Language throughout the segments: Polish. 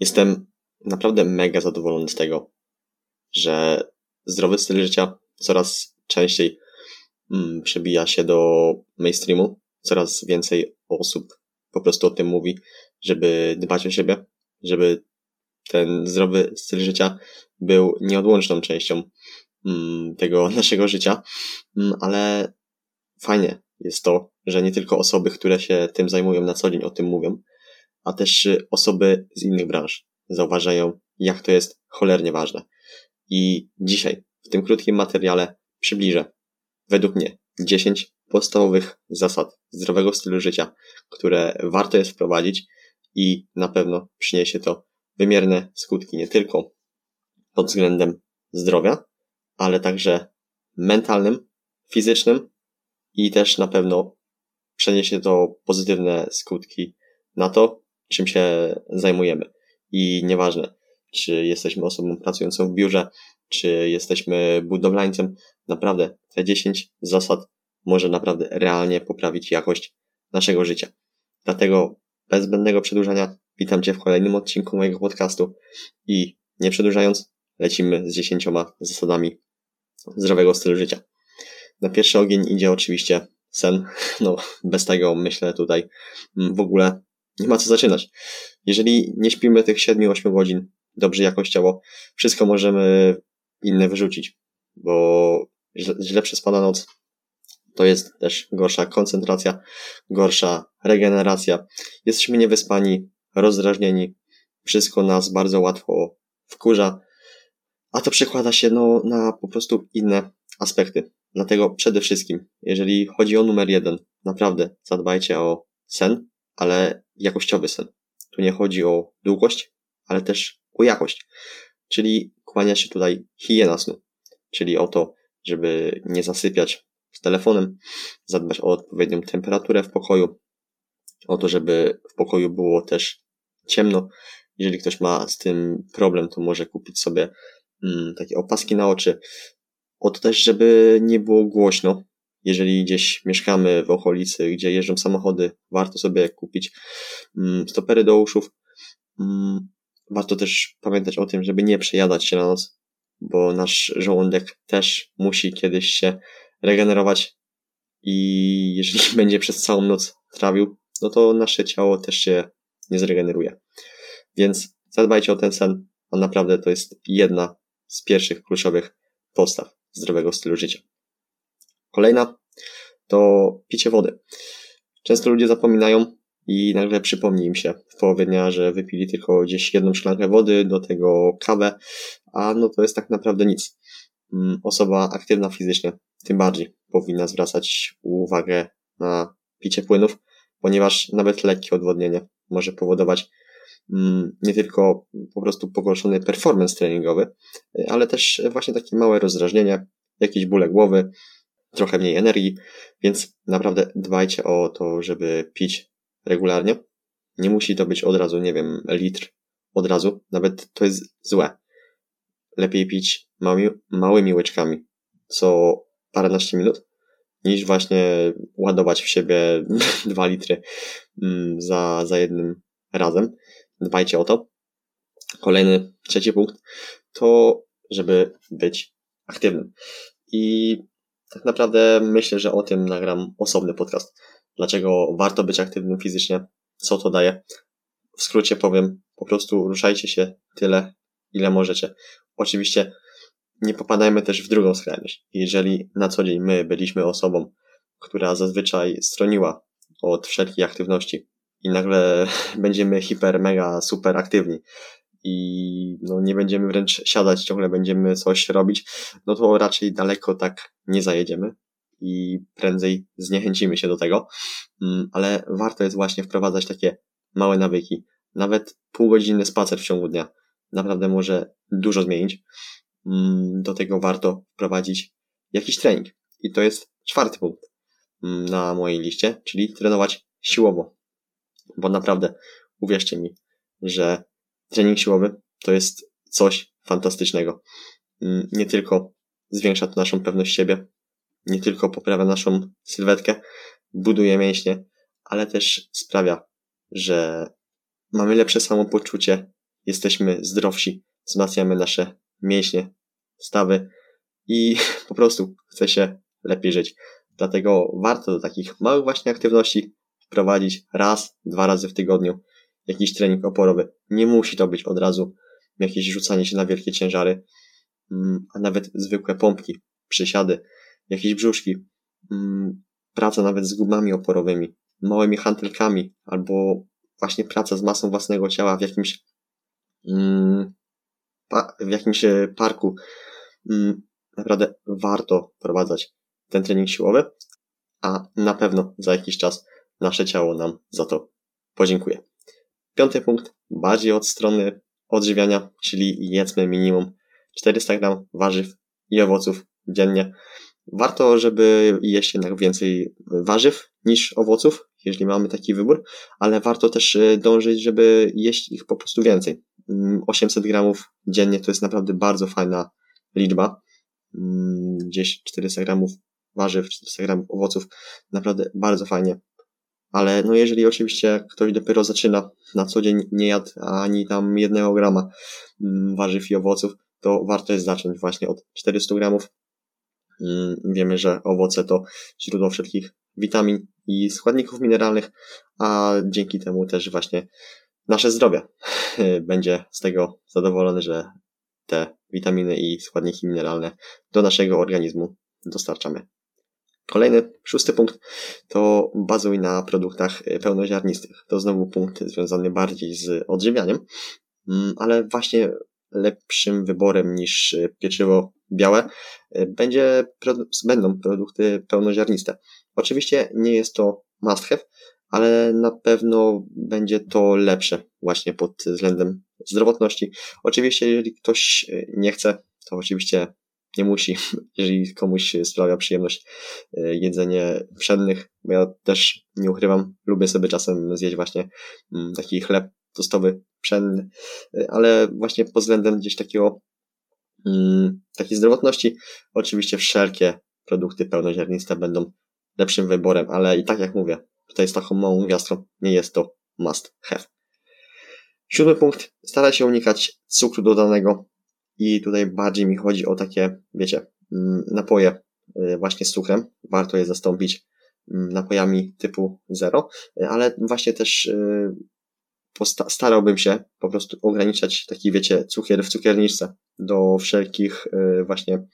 Jestem naprawdę mega zadowolony z tego, że zdrowy styl życia coraz częściej mm, przebija się do mainstreamu. Coraz więcej osób po prostu o tym mówi, żeby dbać o siebie, żeby ten zdrowy styl życia był nieodłączną częścią mm, tego naszego życia, mm, ale fajnie jest to, że nie tylko osoby, które się tym zajmują na co dzień o tym mówią, a też osoby z innych branż zauważają, jak to jest cholernie ważne. I dzisiaj, w tym krótkim materiale, przybliżę, według mnie, 10 podstawowych zasad zdrowego stylu życia, które warto jest wprowadzić i na pewno przyniesie to wymierne skutki nie tylko pod względem zdrowia, ale także mentalnym, fizycznym i też na pewno przeniesie to pozytywne skutki na to, czym się zajmujemy. I nieważne, czy jesteśmy osobą pracującą w biurze, czy jesteśmy budowlańcem, naprawdę te 10 zasad może naprawdę realnie poprawić jakość naszego życia. Dlatego bez zbędnego przedłużania witam Cię w kolejnym odcinku mojego podcastu i nie przedłużając, lecimy z 10 zasadami zdrowego stylu życia. Na pierwszy ogień idzie oczywiście sen. No, bez tego myślę tutaj w ogóle nie ma co zaczynać. Jeżeli nie śpimy tych 7-8 godzin dobrze jakościowo, wszystko możemy inne wyrzucić, bo źle przespana noc to jest też gorsza koncentracja, gorsza regeneracja. Jesteśmy niewyspani, rozdrażnieni, wszystko nas bardzo łatwo wkurza, a to przekłada się no, na po prostu inne aspekty. Dlatego przede wszystkim, jeżeli chodzi o numer jeden, naprawdę zadbajcie o sen, ale jakościowy sen. Tu nie chodzi o długość, ale też o jakość. Czyli kłania się tutaj higiena snu. Czyli o to, żeby nie zasypiać z telefonem, zadbać o odpowiednią temperaturę w pokoju, o to, żeby w pokoju było też ciemno. Jeżeli ktoś ma z tym problem, to może kupić sobie mm, takie opaski na oczy. O to też, żeby nie było głośno. Jeżeli gdzieś mieszkamy w okolicy, gdzie jeżdżą samochody, warto sobie kupić mm, stopery do uszów. Mm, warto też pamiętać o tym, żeby nie przejadać się na noc, bo nasz żołądek też musi kiedyś się regenerować i jeżeli będzie przez całą noc trawił, no to nasze ciało też się nie zregeneruje. Więc zadbajcie o ten sen, a naprawdę to jest jedna z pierwszych kluczowych postaw zdrowego stylu życia. Kolejna to picie wody. Często ludzie zapominają i nagle przypomni im się w połowie dnia, że wypili tylko gdzieś jedną szklankę wody, do tego kawę, a no to jest tak naprawdę nic. Mm, osoba aktywna fizycznie tym bardziej powinna zwracać uwagę na picie płynów, ponieważ nawet lekkie odwodnienie może powodować mm, nie tylko po prostu pogorszony performance treningowy, ale też właśnie takie małe rozdrażnienie, jakieś bóle głowy, trochę mniej energii, więc naprawdę dbajcie o to, żeby pić regularnie. Nie musi to być od razu, nie wiem, litr od razu, nawet to jest złe. Lepiej pić małymi, małymi łyczkami co paręnaście minut, niż właśnie ładować w siebie dwa litry mm, za, za jednym razem. Dbajcie o to. Kolejny, trzeci punkt to, żeby być aktywnym. I tak naprawdę myślę, że o tym nagram osobny podcast. Dlaczego warto być aktywnym fizycznie, co to daje. W skrócie powiem, po prostu ruszajcie się tyle, ile możecie. Oczywiście nie popadajmy też w drugą skrajność. Jeżeli na co dzień my byliśmy osobą, która zazwyczaj stroniła od wszelkich aktywności i nagle będziemy hiper, mega, super aktywni i no, nie będziemy wręcz siadać, ciągle będziemy coś robić, no to raczej daleko tak nie zajedziemy i prędzej zniechęcimy się do tego, mm, ale warto jest właśnie wprowadzać takie małe nawyki. Nawet półgodzinny spacer w ciągu dnia naprawdę może dużo zmienić. Mm, do tego warto wprowadzić jakiś trening. I to jest czwarty punkt mm, na mojej liście, czyli trenować siłowo. Bo naprawdę, uwierzcie mi, że trening siłowy to jest coś fantastycznego. Mm, nie tylko zwiększa to naszą pewność siebie, nie tylko poprawia naszą sylwetkę, buduje mięśnie, ale też sprawia, że mamy lepsze samopoczucie, jesteśmy zdrowsi, wzmacniamy nasze mięśnie, stawy i po prostu chce się lepiej żyć. Dlatego warto do takich małych właśnie aktywności wprowadzić raz, dwa razy w tygodniu jakiś trening oporowy. Nie musi to być od razu jakieś rzucanie się na wielkie ciężary, mm, a nawet zwykłe pompki, przysiady, jakieś brzuszki, mm, praca nawet z gumami oporowymi, małymi hantelkami, albo właśnie praca z masą własnego ciała w jakimś mm, w jakimś e, parku. Naprawdę warto wprowadzać ten trening siłowy, a na pewno za jakiś czas nasze ciało nam za to podziękuje. Piąty punkt, bardziej od strony odżywiania, czyli jedzmy minimum 400 gram warzyw i owoców dziennie. Warto, żeby jeść jednak więcej warzyw niż owoców, jeżeli mamy taki wybór, ale warto też e, dążyć, żeby jeść ich po prostu więcej. 800 mm, gramów dziennie to jest naprawdę bardzo fajna liczba. Mm, gdzieś 400 gramów warzyw, 400 gramów owoców. Naprawdę bardzo fajnie. Ale no jeżeli oczywiście ktoś dopiero zaczyna, na co dzień nie jadł ani tam jednego grama mm, warzyw i owoców, to warto jest zacząć właśnie od 400 gramów. Mm, wiemy, że owoce to źródło wszelkich witamin i składników mineralnych, a dzięki temu też właśnie nasze zdrowie będzie z tego zadowolone, że te witaminy i składniki mineralne do naszego organizmu dostarczamy. Kolejny, szósty punkt to bazuj na produktach pełnoziarnistych. To znowu punkt związany bardziej z odżywianiem, mm, ale właśnie lepszym wyborem niż pieczywo białe będzie, będą produkty pełnoziarniste. Oczywiście nie jest to must have, ale na pewno będzie to lepsze właśnie pod względem zdrowotności. Oczywiście, jeżeli ktoś nie chce, to oczywiście nie musi, jeżeli komuś sprawia przyjemność e, jedzenie pszennych, ja też nie ukrywam, lubię sobie czasem zjeść właśnie mm, taki chleb tostowy pszenny, e, ale właśnie pod względem gdzieś takiego mm, takiej zdrowotności, oczywiście wszelkie produkty pełnoziarniste będą lepszym wyborem, ale i tak jak mówię, tutaj z taką małą gwiazdką nie jest to must have. Siódmy punkt. Staraj się unikać cukru dodanego i tutaj bardziej mi chodzi o takie, wiecie, mm, napoje y, właśnie z cukrem. Warto je zastąpić mm, napojami typu zero, y, ale właśnie też y, starałbym się po prostu ograniczać taki, wiecie, cukier w cukierniczce do wszelkich właśnie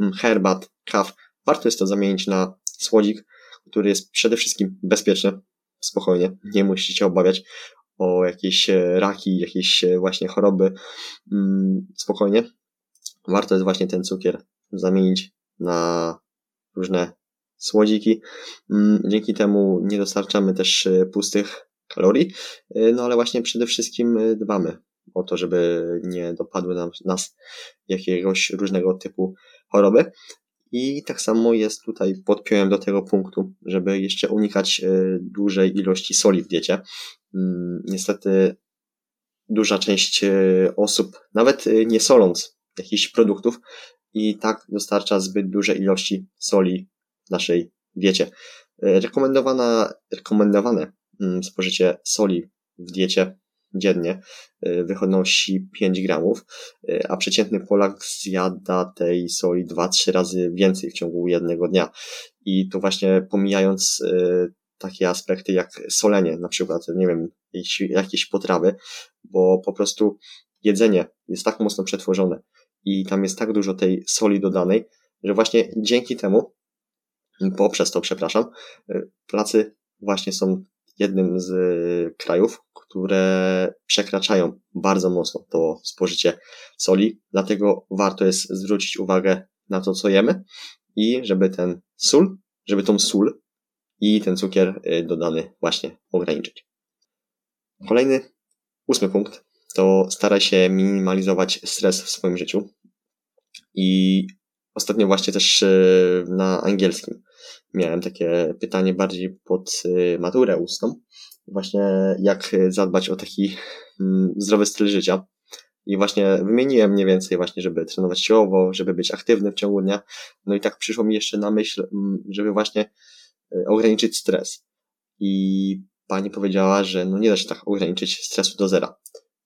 mm, herbat, kaw. Warto jest to zamienić na słodzik, który jest przede wszystkim bezpieczny, spokojnie, nie musicie obawiać o jakieś e, raki, jakieś e, właśnie choroby, mm, spokojnie. Warto jest właśnie ten cukier zamienić na różne słodziki. Mm, dzięki temu nie dostarczamy też e, pustych kalorii, no ale właśnie przede wszystkim dbamy o to, żeby nie dopadły nam, nas jakiegoś różnego typu choroby. I tak samo jest tutaj, podpiąłem do tego punktu, żeby jeszcze unikać dużej ilości soli w diecie. Mm, niestety duża część e, osób, nawet e, nie soląc jakichś produktów, i tak dostarcza zbyt duże ilości soli w naszej diecie. E, rekomendowana, rekomendowane mm, spożycie soli w diecie dziennie wynosi 5 gramów, a przeciętny Polak zjada tej soli 2-3 razy więcej w ciągu jednego dnia. I tu właśnie pomijając takie aspekty jak solenie, na przykład, nie wiem, jakieś potrawy, bo po prostu jedzenie jest tak mocno przetworzone i tam jest tak dużo tej soli dodanej, że właśnie dzięki temu, poprzez to, przepraszam, Polacy właśnie są jednym z krajów, które przekraczają bardzo mocno to spożycie soli, dlatego warto jest zwrócić uwagę na to, co jemy i żeby ten sól, żeby tą sól i ten cukier y, dodany właśnie ograniczyć. Kolejny, ósmy punkt, to staraj się minimalizować stres w swoim życiu. I ostatnio właśnie też y, na angielskim miałem takie pytanie bardziej pod y, maturę ustną. Właśnie jak zadbać o taki mm, zdrowy styl życia. I właśnie wymieniłem mniej więcej właśnie, żeby trenować siłowo, żeby być aktywny w ciągu dnia. No i tak przyszło mi jeszcze na myśl, mm, żeby właśnie E, ograniczyć stres. I pani powiedziała, że no nie da się tak ograniczyć stresu do zera.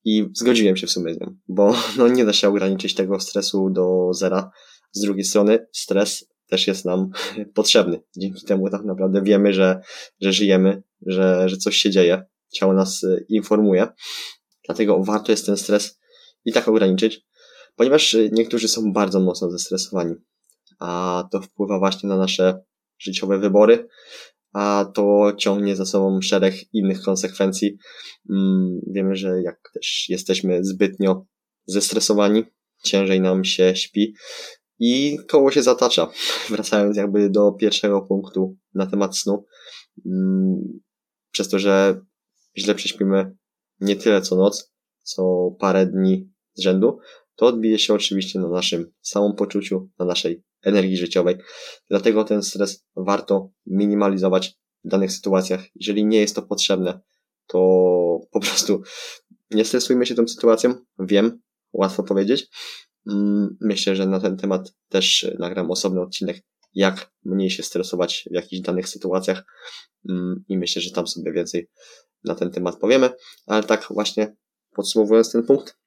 I zgodziłem się w sumie z nią, bo no, nie da się ograniczyć tego stresu do zera. Z drugiej strony stres też jest nam potrzebny. Dzięki temu tak naprawdę wiemy, że, że żyjemy, że, że coś się dzieje. Ciało nas y, informuje. Dlatego warto jest ten stres i tak ograniczyć, ponieważ y, niektórzy są bardzo mocno zestresowani, a to wpływa właśnie na nasze życiowe wybory, a to ciągnie za sobą szereg innych konsekwencji. Mm, wiemy, że jak też jesteśmy zbytnio zestresowani, ciężej nam się śpi i koło się zatacza. Wracając jakby do pierwszego punktu na temat snu, mm, przez to, że źle prześpimy nie tyle co noc, co parę dni z rzędu, to odbije się oczywiście na naszym samopoczuciu, na naszej energii życiowej. Dlatego ten stres warto minimalizować w danych sytuacjach. Jeżeli nie jest to potrzebne, to po prostu nie stresujmy się tą sytuacją. Wiem, łatwo powiedzieć. Mm, myślę, że na ten temat też nagram osobny odcinek, jak mniej się stresować w jakichś danych sytuacjach mm, i myślę, że tam sobie więcej na ten temat powiemy. Ale tak właśnie podsumowując ten punkt,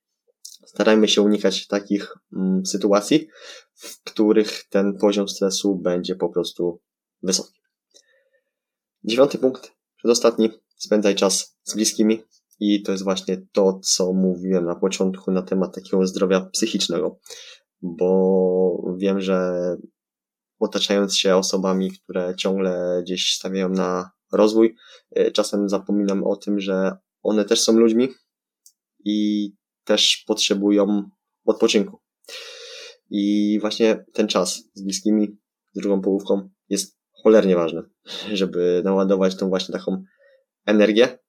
starajmy się unikać takich mm, sytuacji, w których ten poziom stresu będzie po prostu wysoki. Dziewiąty punkt, przedostatni, spędzaj czas z bliskimi i to jest właśnie to, co mówiłem na początku na temat takiego zdrowia psychicznego, bo wiem, że otaczając się osobami, które ciągle gdzieś stawiają na rozwój, y, czasem zapominam o tym, że one też są ludźmi i też potrzebują odpoczynku. I właśnie ten czas z bliskimi, z drugą połówką jest cholernie ważny, żeby naładować tą właśnie taką energię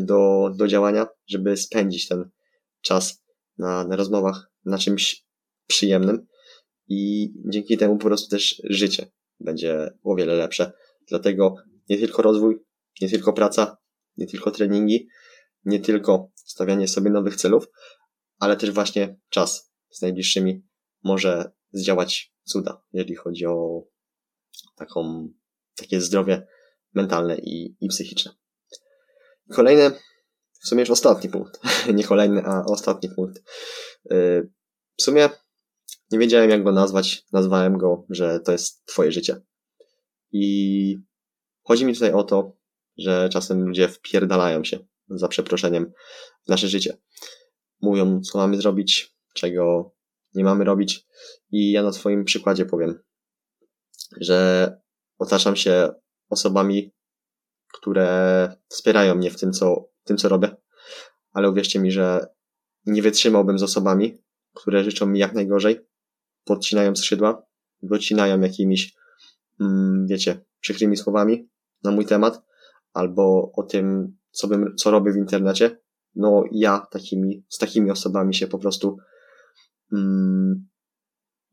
do, do działania, żeby spędzić ten czas na, na rozmowach, na czymś przyjemnym i dzięki temu po prostu też życie będzie o wiele lepsze. Dlatego nie tylko rozwój, nie tylko praca, nie tylko treningi, nie tylko stawianie sobie nowych celów, ale też właśnie czas z najbliższymi może zdziałać cuda, jeżeli chodzi o taką, takie zdrowie mentalne i, i psychiczne. Kolejny, w sumie już ostatni punkt, nie kolejny, a ostatni punkt. Y, w sumie nie wiedziałem jak go nazwać, nazwałem go, że to jest twoje życie. I chodzi mi tutaj o to, że czasem ludzie wpierdalają się, za przeproszeniem, w nasze życie mówią, co mamy zrobić, czego nie mamy robić. I ja na swoim przykładzie powiem, że otaczam się osobami, które wspierają mnie w tym, co, tym, co robię. Ale uwierzcie mi, że nie wytrzymałbym z osobami, które życzą mi jak najgorzej, podcinają skrzydła, docinają jakimiś, mm, wiecie, przykrymi słowami na mój temat, albo o tym, co, bym, co robię w internecie, no ja takimi, z takimi osobami się po prostu, mm,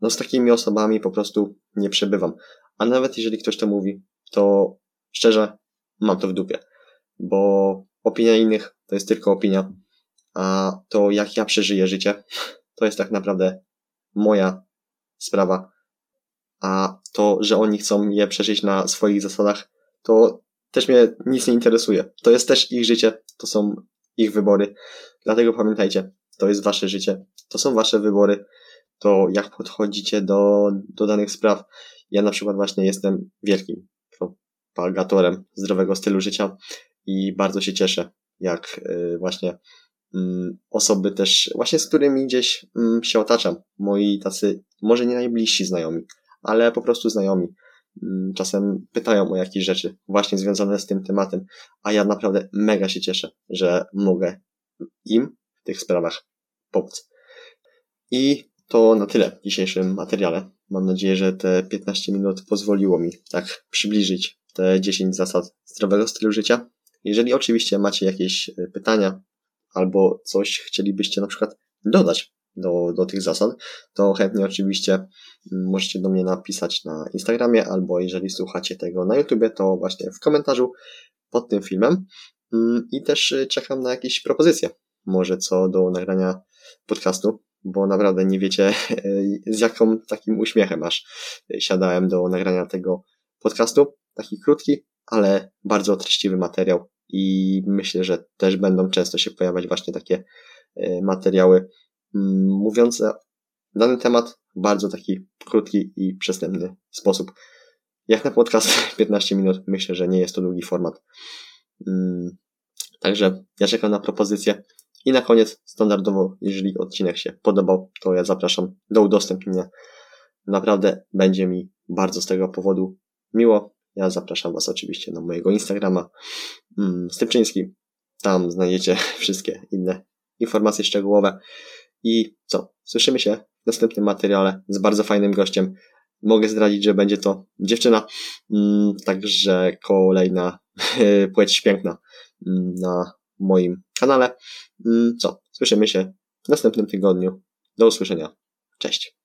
no z takimi osobami po prostu nie przebywam. A nawet jeżeli ktoś to mówi, to szczerze mam to w dupie, bo opinia innych to jest tylko opinia, a to jak ja przeżyję życie, to jest tak naprawdę moja sprawa. A to, że oni chcą je przeżyć na swoich zasadach, to też mnie nic nie interesuje. To jest też ich życie, to są ich wybory. Dlatego pamiętajcie, to jest wasze życie, to są wasze wybory, to jak podchodzicie do, do danych spraw. Ja na przykład właśnie jestem wielkim propagatorem zdrowego stylu życia i bardzo się cieszę, jak y, właśnie mm, osoby też, właśnie z którymi gdzieś mm, się otaczam, moi tacy, może nie najbliżsi znajomi, ale po prostu znajomi, Mm, czasem pytają o jakieś rzeczy właśnie związane z tym tematem, a ja naprawdę mega się cieszę, że mogę im w tych sprawach pomóc. I to na tyle w dzisiejszym materiale. Mam nadzieję, że te 15 minut pozwoliło mi tak przybliżyć te 10 zasad zdrowego stylu życia. Jeżeli oczywiście macie jakieś e, pytania albo coś chcielibyście na przykład dodać do, do tych zasad, to chętnie oczywiście mm, możecie do mnie napisać na Instagramie, albo jeżeli słuchacie tego na YouTubie, to właśnie w komentarzu pod tym filmem. Mm, I też y, czekam na jakieś propozycje, może co do nagrania podcastu, bo naprawdę nie wiecie, z jaką takim uśmiechem aż siadałem do nagrania tego podcastu. Taki krótki, ale bardzo treściwy materiał i myślę, że też będą często się pojawiać właśnie takie e, materiały mm, mówiące dany temat w bardzo taki krótki i przystępny sposób. Jak na podcast 15 minut, myślę, że nie jest to długi format. Mm, także ja czekam na propozycję. I na koniec, standardowo, jeżeli odcinek się podobał, to ja zapraszam do udostępnienia. Naprawdę będzie mi bardzo z tego powodu miło. Ja zapraszam Was oczywiście na mojego Instagrama mm, Stypczyński. Tam znajdziecie wszystkie inne informacje szczegółowe. I co? Słyszymy się w następnym materiale z bardzo fajnym gościem. Mogę zdradzić, że będzie to dziewczyna, mm, także kolejna płeć piękna mm, na moim kanale. Co? Słyszymy się w następnym tygodniu. Do usłyszenia. Cześć.